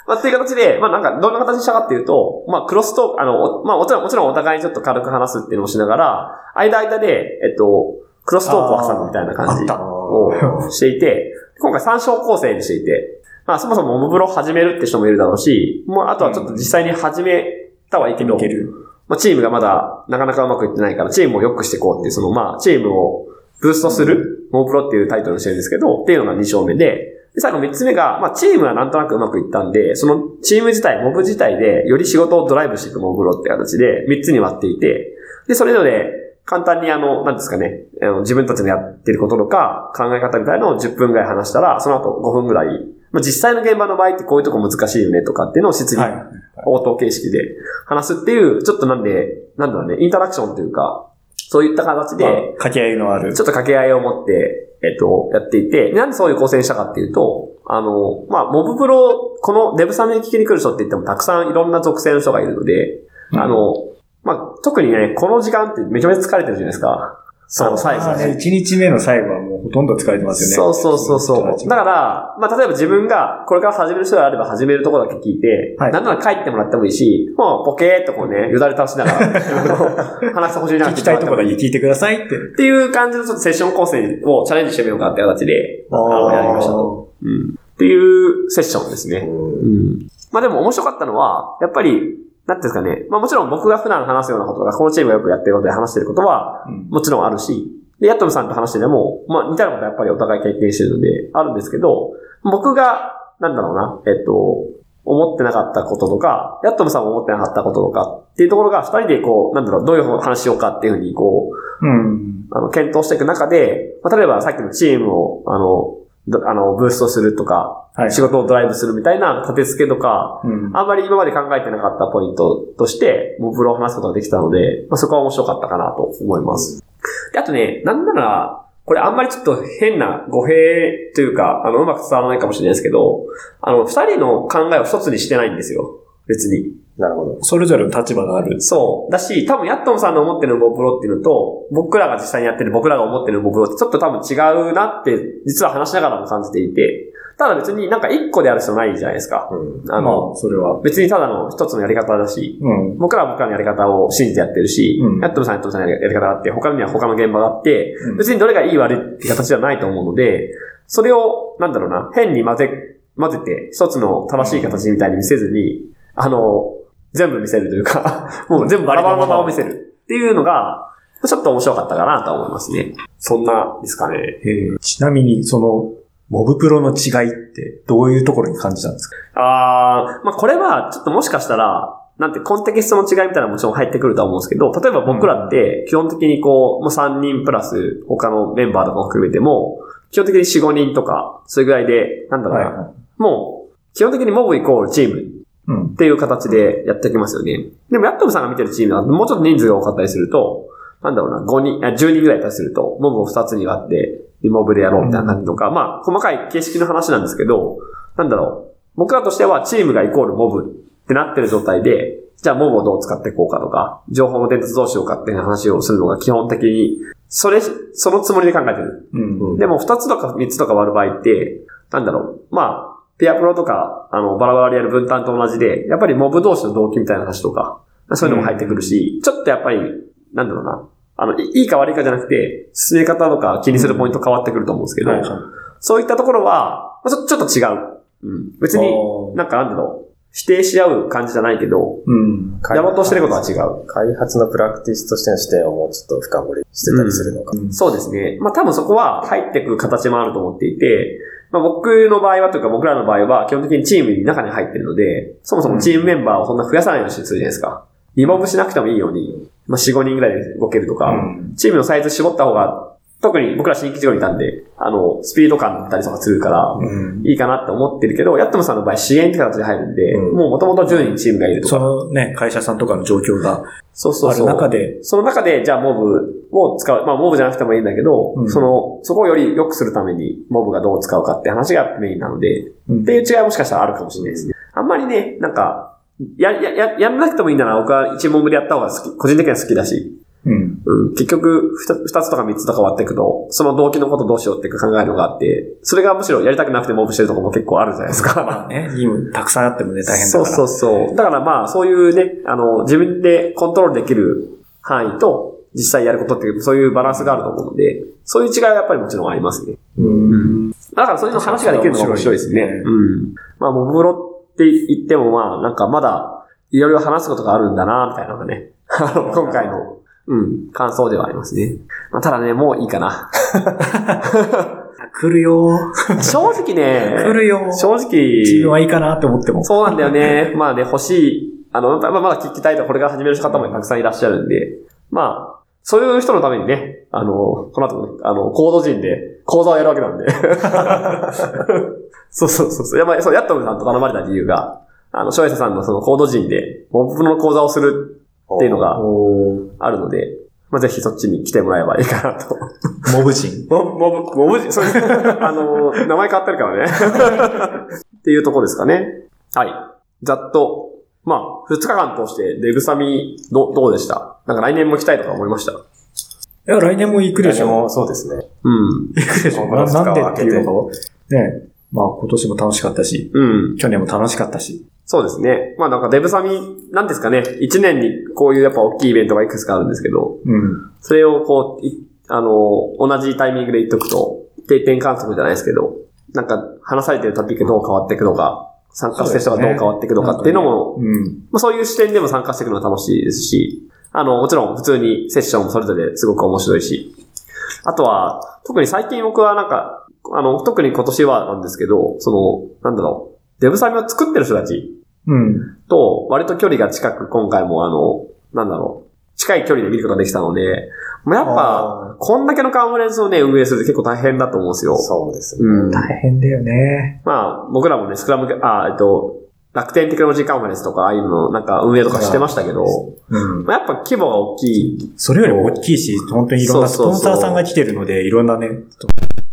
Speaker 1: まあ、っていう形で、まあなんか、どんな形にしたかっていうと、まあクロストーク、あの、おまあもちろん、もちろんお互いにちょっと軽く話すっていうのをしながら、間間で、えっと、クロストークを挟むみたいな感じをしていて、今回参照構成にしていて、まあそもそもモブブロ始めるって人もいるだろうし、もうあとはちょっと実際に始めたはいいけど、
Speaker 2: いける。
Speaker 1: まあチームがまだなかなかうまくいってないから、チームを良くしていこうっていう、そのまあチームをブーストする、モブプロっていうタイトルにしてるんですけど、っていうのが2章目で、で、最後3つ目が、まあ、チームはなんとなくうまくいったんで、そのチーム自体、モブ自体で、より仕事をドライブしていくモブロって形で、3つに割っていて、で、それぞれ、簡単にあの、なんですかね、あの自分たちのやってることとか、考え方みたいなのを10分ぐらい話したら、その後5分ぐらい、まあ、実際の現場の場合ってこういうとこ難しいよねとかっていうのを質疑
Speaker 2: はい。
Speaker 1: 応答形式で話すっていう、ちょっとなんで、なんだろうね、インタラクションというか、そういった形で、
Speaker 2: まあ掛け合いのある。
Speaker 1: ちょっと掛け合いを持って、えっと、やっていて、なんでそういう構成にしたかっていうと、あの、まあ、モブプロ、このデブサメに聞きに来る人って言ってもたくさんいろんな属性の人がいるので、
Speaker 2: うん
Speaker 1: あの、まあ、特にね、この時間ってめちゃめちゃ疲れてるじゃないですか。あの、最初ね。
Speaker 2: まあね、1日目の最後はもうほとんど疲れてますよね。
Speaker 1: そうそうそうそう。だから、まあ、例えば自分がこれから始める人であれば始めるところだけ聞いて、
Speaker 2: はい
Speaker 1: なんなら帰ってもらってもいいし、もうポケーっとこうね、よだれ倒しながら、話してほしいな
Speaker 2: 聞きたいところだけ聞いてくださいって。
Speaker 1: っていう感じのちょっとセッション構成をチャレンジしてみようかって形で、あのやりましたと。うん。っていうセッションですね。うん。まあでも面白かったのは、やっぱり、なんていうんですかね。まあもちろん僕が普段話すようなことが、このチームがよくやってることで話してることは、
Speaker 2: うん
Speaker 1: もちろんあるし、で、ヤットムさんと話してても、まあ似たようなことはやっぱりお互い経験してるので、あるんですけど、僕が、なんだろうな、えっと、思ってなかったこととか、ヤットムさんも思ってなかったこととかっていうところが、二人でこう、なんだろう、どういう話しようかっていうふうに、こう、
Speaker 2: うん。
Speaker 1: あの、検討していく中で、まあ、例えばさっきのチームを、あの、どあの、ブーストするとか、
Speaker 2: はい。
Speaker 1: 仕事をドライブするみたいな立て付けとか、
Speaker 2: うん。
Speaker 1: あんまり今まで考えてなかったポイントとして、モブロを話すことができたので、まあ、そこは面白かったかなと思います。であとね、なんなら、これあんまりちょっと変な語弊というか、あの、うまく伝わらないかもしれないですけど、あの、二人の考えを一つにしてないんですよ。別に。
Speaker 3: なるほど。
Speaker 2: それぞれの立場がある。
Speaker 1: そう。だし、多分ヤットンさんの思ってるモブロっていうのと、僕らが実際にやってる僕らが思ってるモブロってちょっと多分違うなって、実は話しながらも感じていて、ただ別になんか一個である必要ないじゃないですか。
Speaker 3: うん。
Speaker 1: あの、
Speaker 2: まあ、それは。
Speaker 1: 別にただの一つのやり方だし、
Speaker 2: うん。
Speaker 1: 僕らは僕らのやり方を信じてやってるし、
Speaker 2: うん
Speaker 1: ヤットンさんはヤットンさんのやり方があって、他には他の現場があって、
Speaker 2: うん
Speaker 1: 別にどれがいい悪いって形ではないと思うので、それを、なんだろうな、変に混ぜ、混ぜて、一つの正しい形みたいに見せずに、あの、全部見せるというか、もう全部バラバラのまま見せるっていうのが、ちょっと面白かったかなと思いますね。そんなですかね。
Speaker 2: えーちなみに、その、モブプロの違いってどういうところに感じたんですか？
Speaker 1: あー、まあこれはちょっともしかしたら、なんてコンテキストの違いみたいなのももちろん入ってくるとは思うんですけど、例えば僕らって基本的にこう、もう3人プラス他のメンバーとかも含めても、基本的に4、5人とか、それぐらいで、なんだろうな、もう、基本的にモブイコールチーム
Speaker 2: うん
Speaker 1: っ。ていう形でやってきますよね。でも、ヤットムさんが見てるチームは、もうちょっと人数が多かったりすると、なんだろうな、5人、あ10人ぐらいいたりすると、モブを2つに割って、リモブでやろうみたいな感じとか、まあ、細かい形式の話なんですけど、なんだろう、僕らとしてはチームがイコールモブってなってる状態で、じゃあモブをどう使っていこうかとか、情報の伝達どうしようかっていう話をするのが基本的に、それ、そのつもりで考えてる。
Speaker 2: うん。
Speaker 1: でも二つとか三つとか割る場合って、なんだろう。まあ、ペアプロとか、あの、バラバラでやる分担と同じで、やっぱりモブ同士の動機みたいな話とか、そういうのも入ってくるし、ちょっとやっぱり、なんだろうな。あの、いいいか悪いかじゃなくて、進め方とか気にするポイント変わってくると思うんですけど、
Speaker 2: はいはい
Speaker 1: そういったところは、まあちょちょっと違う。うん。別に、なんかなんだろう。否定し合う感じじゃないけど、
Speaker 2: うん。
Speaker 1: やろうとしてることは違う。
Speaker 3: 開発のプラクティスとしての視点をもうちょっと深掘りしてたりするのか。
Speaker 1: そうですね。まあ多分そこは入ってくる形もあると思っていて、まあ僕の場合はというか僕らの場合は基本的にチームに中に入ってるので、そもそもチームメンバーをそんな増やさないようにするじゃないですか。リモブしなくてもいいように、まあ4、5人ぐらいで動けるとか、
Speaker 2: うん
Speaker 1: チームのサイズ絞った方が、特に僕ら新規事業にいたんで、あの、スピード感だったりとかするから、
Speaker 2: うん。
Speaker 1: いいかなって思ってるけど、ヤットムさんの場合支援って形で入るんで、
Speaker 3: うん
Speaker 1: もう元々10人チームがいると
Speaker 2: そ
Speaker 1: か。
Speaker 2: のね、会社さんとかの状況がある
Speaker 1: そうそうそう。
Speaker 2: 中で、
Speaker 1: その中で、じゃあモブを使う。まあモブじゃなくてもいいんだけど、
Speaker 2: うん
Speaker 1: その、そこをより良くするためにモブがどう使うかって話がメインなので、
Speaker 2: うん
Speaker 1: っていう違いはもしかしたらあるかもしれないですね。あんまりね、なんか、や、や、や、やんなくてもいいなら僕は一モブでやった方が好き、個人的には好きだし、
Speaker 2: うん。
Speaker 1: うん、結局二つ、二つとか三つとか割っていくと、その動機のことどうしようって考えるのがあって、それがむしろやりたくなくてモブしてるところも結構あるじゃないですか。
Speaker 2: まあね、たくさんあってもね、大変だから。
Speaker 1: そうそうそう。だからまあ、そういうね、あの、自分でコントロールできる範囲と、実際やることっていう、そういうバランスがあると思うので、そういう違いはやっぱりもちろんありますね。
Speaker 2: うん。
Speaker 1: だからそういうの話ができるのが面白いですね。うん。まあ、モブロって言ってもまあ、なんかまだ、いろいろ話すことがあるんだな、みたいなのがね、あの今回の、うん、感想ではありますね。まあ、ただね、もういいかな。
Speaker 2: 来るよ
Speaker 1: 正直ね、
Speaker 2: 来るよ
Speaker 1: 正直、
Speaker 2: 自分はいいかなって思っても。
Speaker 1: そうなんだよね。まあね、欲しい。あの、まあまだ聞きたいとこれから始める方もたくさんいらっしゃるんで、まあ、そういう人のためにね、あの、この後もね、あの、コード人で講座をやるわけなんで。そうそうそうそう。や、まあ、そう、ヤットムさんと頼まれた理由が、あの、翔平さんのそのコード人で、モブの講座をするっていうのがあるので、まあ、ぜひそっちに来てもらえばいいかなと。
Speaker 2: モブ人？
Speaker 1: モブ、モブ、モブ人、そういう、あの、名前変わってるからね。っていうところですかね。はい。ざっと、まあ、二日間通してデブサミ、ど、どうでした？なんか来年も来たいとか思いました？
Speaker 2: いや、来年も行くでしょ。
Speaker 3: もそうですね。
Speaker 1: うん。
Speaker 2: 行くでしょ。ななんでっていうのが、ね、まあ今年も楽しかったし、
Speaker 1: うん。
Speaker 2: 去年も楽しかったし。
Speaker 1: そうですね。まあなんかデブサミ、なんですかね。一年にこういうやっぱ大きいイベントがいくつかあるんですけど、
Speaker 2: うん。
Speaker 1: それをこう、いあの、同じタイミングで言っとくと、定点観測じゃないですけど、なんか話されてるトピックどう変わっていくのか、参加してる人がどう変わっていくのかっていうのも、
Speaker 2: うん。
Speaker 1: まあ、そういう視点でも参加していくのは楽しいですし、あの、もちろん普通にセッションもそれぞれすごく面白いし、あとは、特に最近僕はなんか、あの、特に今年はなんですけど、その、なんだろう、デブサミを作ってる人たち
Speaker 2: うん。
Speaker 1: と割と距離が近く今回もあの、なんだろう、近い距離で見ることができたので、まあ、やっぱ、こんだけのカンファレンスをね、運営するって結構大変だと思うんですよ。
Speaker 3: そうですね。
Speaker 1: うん。
Speaker 2: 大変だよね。
Speaker 1: まあ、僕らもね、スクラム、あ、えっと、楽天テクノロジーカンファレンスとか、ああいうの、なんか運営とかしてましたけど、
Speaker 2: うん。
Speaker 1: まあ、やっぱ規模が大きい。
Speaker 2: それよりも大きいし、本当にいろんなスポンサーさんが来てるので、いろんなね、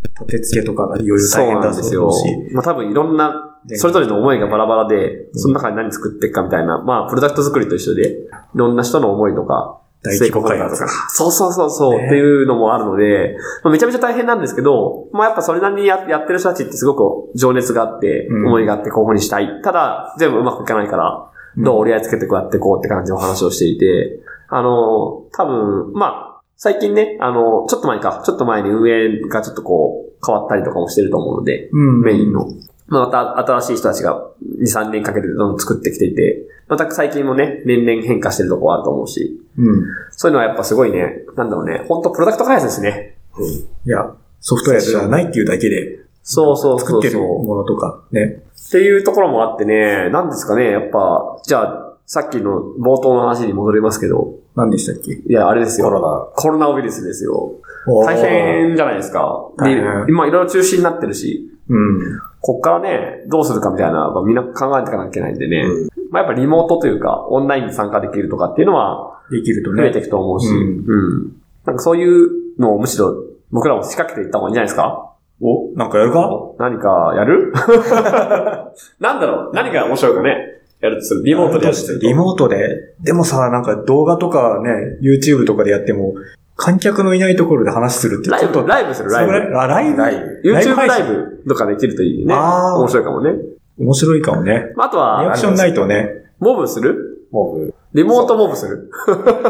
Speaker 2: 立て付けとかがいろいろ
Speaker 1: そう
Speaker 2: 大変だ
Speaker 1: なんですよ。まあ多分いろんな、
Speaker 2: ね
Speaker 1: それぞれの思いがバラバラで、その中に何作っていくかみたいな、まあ、プロダクト作りと一緒で、いろんな人の思いとか、
Speaker 2: 大規模開発
Speaker 1: 成功とか。そうそうそうそう、
Speaker 2: ね。
Speaker 1: っていうのもあるので、まあ、めちゃめちゃ大変なんですけど、まあやっぱそれなりにややってる人たちってすごく情熱があって、
Speaker 2: うん。
Speaker 1: 思いがあってこうにしたい。ただ、全部うまくいかないから、どう折り合いつけてこうやってこうって感じの話をしていて、あの、多分、まあ、最近ね、あの、ちょっと前か、ちょっと前に運営がちょっとこう、変わったりとかもしてると思うので、
Speaker 2: うん。
Speaker 1: メインの。また新しい人たちが2、3年かけてどんどん作ってきていて、また最近もね、年々変化してるところあると思うし、
Speaker 2: うん。
Speaker 1: そういうのはやっぱすごいね、なんだろうね、本当プロダクト開発ですね。
Speaker 2: いや、ソフトウェアじゃないっていうだけで、
Speaker 1: そうそうそうそう。
Speaker 2: 作ってるものとか、ね。
Speaker 1: っていうところもあってね、なんですかね、やっぱ、じゃあ、さっきの冒頭の話に戻りますけど、
Speaker 2: 何でしたっけ？
Speaker 1: いや、あれですよ。
Speaker 3: コロナ。
Speaker 1: コロナウイルスですよ。大変じゃないですか。で今いろいろ中止になってるし、
Speaker 2: うん。
Speaker 1: こっからね、どうするかみたいな、まあみんな考えていかなきゃいけないんでね。
Speaker 3: うん
Speaker 1: まあやっぱリモートというか、オンラインに参加できるとかっていうのは
Speaker 2: できるとね
Speaker 1: 増えてい。くと思うし、
Speaker 2: う
Speaker 1: うん。なんかそういうのをむしろ僕らも仕掛けていった方がいいんじゃないですか？
Speaker 2: お、なんかやるか？
Speaker 1: 何かやる？なんだろう？何が面白いかね？やるとする。リモートでやるとすると
Speaker 2: リモートで。でもさ、なんか動画とかね、YouTube とかでやっても、観客のいないところで話するって
Speaker 1: ライブ、
Speaker 2: ちょっと、
Speaker 1: ライブする、ライブ。
Speaker 2: あ、ライブ？
Speaker 3: ライブ。
Speaker 1: YouTube ライ
Speaker 2: ブ
Speaker 1: ブとかできるといいね。
Speaker 2: あー
Speaker 1: 面白いかもね。
Speaker 2: 面白いかもね。
Speaker 1: まああと
Speaker 2: リア
Speaker 1: は
Speaker 2: ク、ションないとね。
Speaker 1: モブする？
Speaker 3: モブ。
Speaker 1: リモートモブする？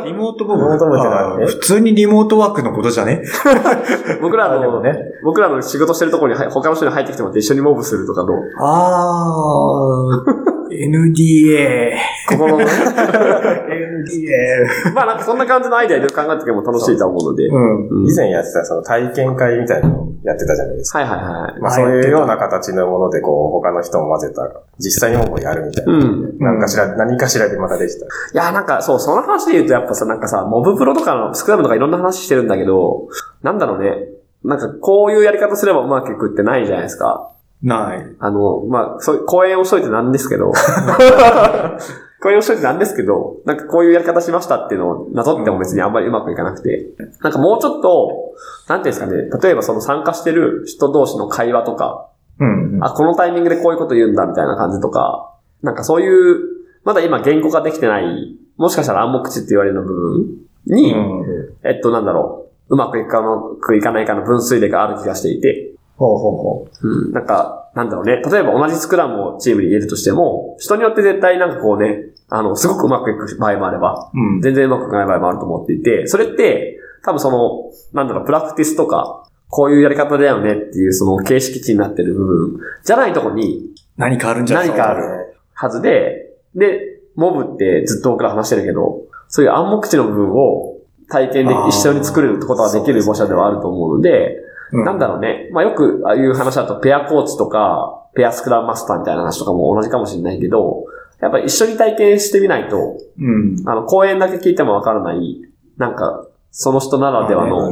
Speaker 2: リモートボ
Speaker 3: リモートボブって何？
Speaker 2: あー普通にリモートワークのことじゃね？
Speaker 1: 僕らの、
Speaker 2: ね
Speaker 1: 僕らの仕事してるところにはい他の人に入ってきてもらって一緒にモブするとかどう？
Speaker 2: あー、NDA。
Speaker 1: 心のね。
Speaker 2: NDA。
Speaker 1: まあなんかそんな感じのアイデアいろいろ考えていけば楽しいと思うので。
Speaker 2: うん。
Speaker 1: うん
Speaker 3: 以前やってたその体験会みたいなのをやってたじゃないですか。
Speaker 1: はいはいはい。
Speaker 3: まあそういうような形のものでこう他の人も混ぜた、実際にモブをやるみたいな。
Speaker 1: うん。
Speaker 3: 何かしら、何かしらでまたできた。
Speaker 1: いや、なんか、そう、その話で言うと、やっぱさ、なんかさ、モブプロとかのスクラムとかいろんな話してるんだけど、なんだろうね。なんか、こういうやり方すればうまくいくってないじゃないですか。
Speaker 2: ない。
Speaker 1: あの、まあ、そう講演をしといてなんですけど、講演をしといてなんですけど、なんかこういうやり方しましたっていうのをなぞっても別にあんまりうまくいかなくて、なんかもうちょっと、なんていうんですかね、例えばその参加してる人同士の会話とか、
Speaker 2: うん。
Speaker 1: あ、このタイミングでこういうこと言うんだみたいな感じとか、なんかそういう、まだ今言語化できてない、もしかしたら暗黙知って言われる部分に、
Speaker 2: うん。
Speaker 1: えっと、なんだろう、うまくいくかうまくいかないかの分水嶺がある気がしていて、
Speaker 2: ほうほうほ
Speaker 1: うん、なんか、なんだろうね、例えば同じスクラムをチームに入れるとしても、人によって絶対なんかこうね、あの、すごくうまくいく場合もあれば、
Speaker 2: う。うん。
Speaker 1: 全然うまくいかない場合もあると思っていて、それって、多分その、なんだろう、プラクティスとか、こういうやり方だよねっていうその形式値になってる部分、じゃないとこに
Speaker 2: 何かあるんじゃない
Speaker 1: 何かあるはずで、で、モブってずっと僕ら話してるけど、そういう暗黙知の部分を体験で一緒に作ることができる模写ではあると思うので、
Speaker 2: うん
Speaker 1: なんだろうね。まあよくああいう話だとペアコーチとか、ペアスクラムマスターみたいな話とかも同じかもしれないけど、やっぱり一緒に体験してみないと、
Speaker 2: うん。
Speaker 1: あの、講演だけ聞いてもわからない、なんか、その人ならではの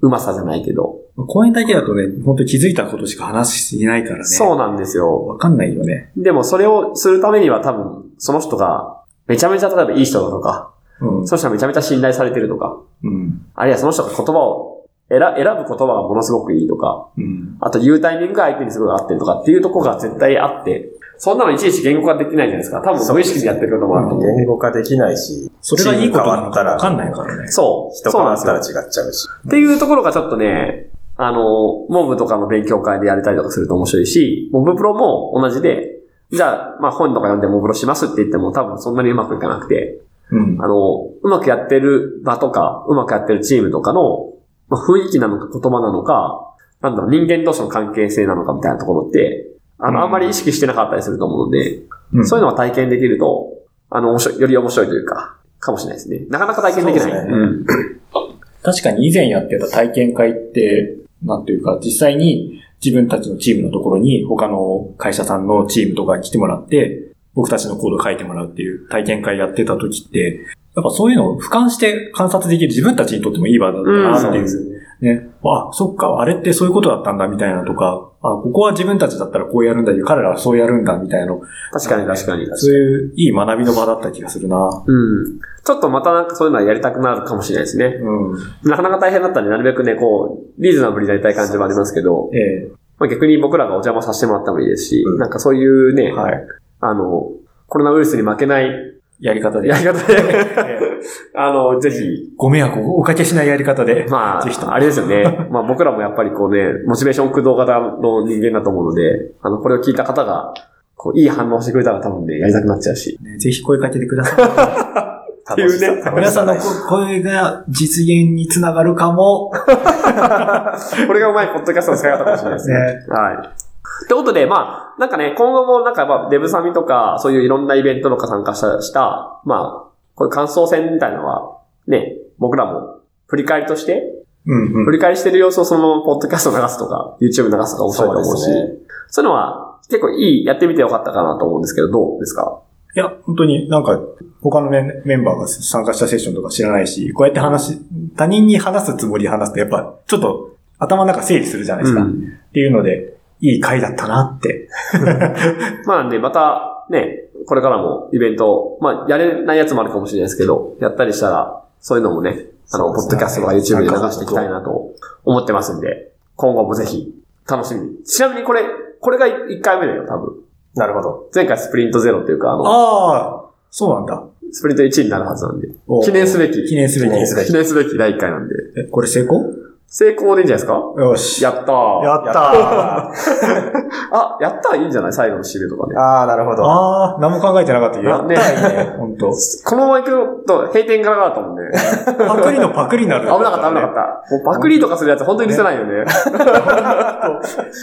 Speaker 2: う
Speaker 1: まさじゃないけど、
Speaker 2: 公演だけだとね、本当に気づいたことしか話していないからね。
Speaker 1: そうなんですよ。
Speaker 2: わかんないよね。
Speaker 1: でもそれをするためには多分、その人が、めちゃめちゃ例えばいい人だとか、
Speaker 2: うん。
Speaker 1: その人がめちゃめちゃ信頼されてるとか、
Speaker 2: うん。
Speaker 1: あるいはその人が言葉を選選ぶ言葉がものすごくいいとか、
Speaker 2: うん。
Speaker 1: あと言うタイミングが相手にすごい合ってるとかっていうところが絶対あって、そんなのいちいち言語化できないじゃないですか。多分無意識でやってることもあると思う。
Speaker 3: 言語化できないし、
Speaker 2: それがいいことなのかわかんないからね。
Speaker 1: そう。
Speaker 3: 人変わったら違っちゃうし。
Speaker 1: っていうところがちょっとね、あの、モブとかの勉強会でやれたりとかすると面白いし、モブプロも同じで、じゃあ、まあ本とか読んでモブプロしますって言っても多分そんなにうまくいかなくて、
Speaker 2: うん。
Speaker 1: あの、うまくやってる場とか、うまくやってるチームとかの、まあ、雰囲気なのか言葉なのか、なんだろう、人間同士の関係性なのかみたいなところって、あの、
Speaker 2: うん
Speaker 1: あんまり意識してなかったりすると思うので、
Speaker 2: うん
Speaker 1: そういうのが体験できると、あの、より面白いというか、かもしれないですね。なかなか体験できない。
Speaker 3: そう
Speaker 1: ん。
Speaker 2: 確かに以前やってた体験会って、なんていうか、実際に自分たちのチームのところに他の会社さんのチームとかに来てもらって、僕たちのコードを書いてもらうっていう体験会やってた時って、やっぱそういうのを俯瞰して観察できる自分たちにとってもいい場だったなっていう。
Speaker 3: うん
Speaker 2: ね。あ、そっか、あれってそういうことだったんだみたいなとか、あ、ここは自分たちだったらこうやるんだけど、彼らはそうやるんだみたいなの、
Speaker 1: 確かに確かに。
Speaker 2: そういういい学びの場だった気がするな。
Speaker 1: うん。ちょっとまたなんかそういうのはやりたくなるかもしれないですね。
Speaker 2: うん。
Speaker 1: なかなか大変だったんで、なるべくね、こう、リーズナブルにやりたい感じもありますけど、
Speaker 2: ええ
Speaker 1: まあ、逆に僕らがお邪魔させてもらってもいいですし、
Speaker 3: うん
Speaker 1: なんかそういうね、
Speaker 2: はい。
Speaker 1: あの、コロナウイルスに負けない
Speaker 2: やり方で。
Speaker 1: やり方で、
Speaker 2: え え
Speaker 1: あの、ぜひ、
Speaker 2: ご迷惑をおかけしないやり方で。
Speaker 1: ま
Speaker 2: ぜひとも
Speaker 1: あ、あれですよね。まあ僕らもやっぱりこうね、モチベーション駆動型の人間だと思うので、あの、これを聞いた方が、こう、いい反応してくれたら多分ね、やりたくなっちゃうし。
Speaker 2: ねぜひ声かけてください。
Speaker 1: っていうね
Speaker 2: 皆さんの声が実現につながるかも。
Speaker 1: これがうまいポッドキャストの使い方かもしれないですね。
Speaker 2: ね
Speaker 1: はい。ってことで、まあ、なんかね、今後もなんかまあ、デブサミとか、そういういろんなイベントとか参加した、したまあ、こういう感想戦みたいなのは、ね、僕らも振り返りとして、
Speaker 2: うんうん
Speaker 1: 振。り返りしてる様子をそのままポッドキャスト流すとか、YouTube 流すとか面白いと思うし、
Speaker 3: そうね
Speaker 1: いうのは結構いい、やってみてよかったかなと思うんですけど、どうですか？
Speaker 2: いや、本当になんか、他のメンバーが参加したセッションとか知らないし、こうやって話し、他人に話すつもりで話すと、やっぱ、ちょっと頭の中整理するじゃないですか。
Speaker 1: うん
Speaker 2: っていうので、いい回だったなって。
Speaker 1: まあなんで、また、ね、これからもイベント、まあ、やれないやつもあるかもしれないですけど、やったりしたら、そういうのもね、あの、ポッドキャストとか YouTube で流していきたいなと思ってますんで、今後もぜひ、楽しみに。ちなみにこれ、これが1回目だよ、多分。
Speaker 3: なるほど。
Speaker 1: 前回スプリントゼロっていうか、あの、
Speaker 2: ああ、そうなんだ。
Speaker 1: スプリント1になるはずなんで、
Speaker 2: お
Speaker 1: 記念すべき、
Speaker 2: 記念すべき。
Speaker 3: 記念すべき
Speaker 1: 記念すべき第1回なんで、
Speaker 2: え、これ成功？
Speaker 1: 成功でいいんじゃないですか？
Speaker 2: よし。
Speaker 1: やったー。
Speaker 2: やったー。
Speaker 1: あ、やったらいいんじゃない？最後の締めとかね。
Speaker 3: ああ、なるほど。
Speaker 2: ああ、何も考えてなかったけど。やったらいいね、ほんと。
Speaker 1: このまま行くと閉店ガラガラだったもんね。
Speaker 2: パクリのパクリになる。
Speaker 1: 危なかった、危なかった。もうパクリとかするやつ本当に許せないよね。
Speaker 2: た。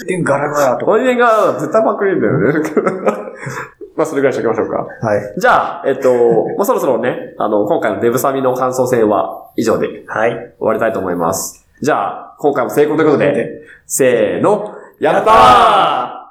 Speaker 2: で、ガラガラとか。
Speaker 1: 本人が絶対パクリだよね。まあ、それぐらいにしときましょうか。
Speaker 2: はい。
Speaker 1: じゃあ、えっと、もうそろそろね、あの、今回のデブサミの感想戦は以上で終
Speaker 2: はい。
Speaker 1: わりたいと思います。じゃあ、今回も成功ということで、せーの、やったー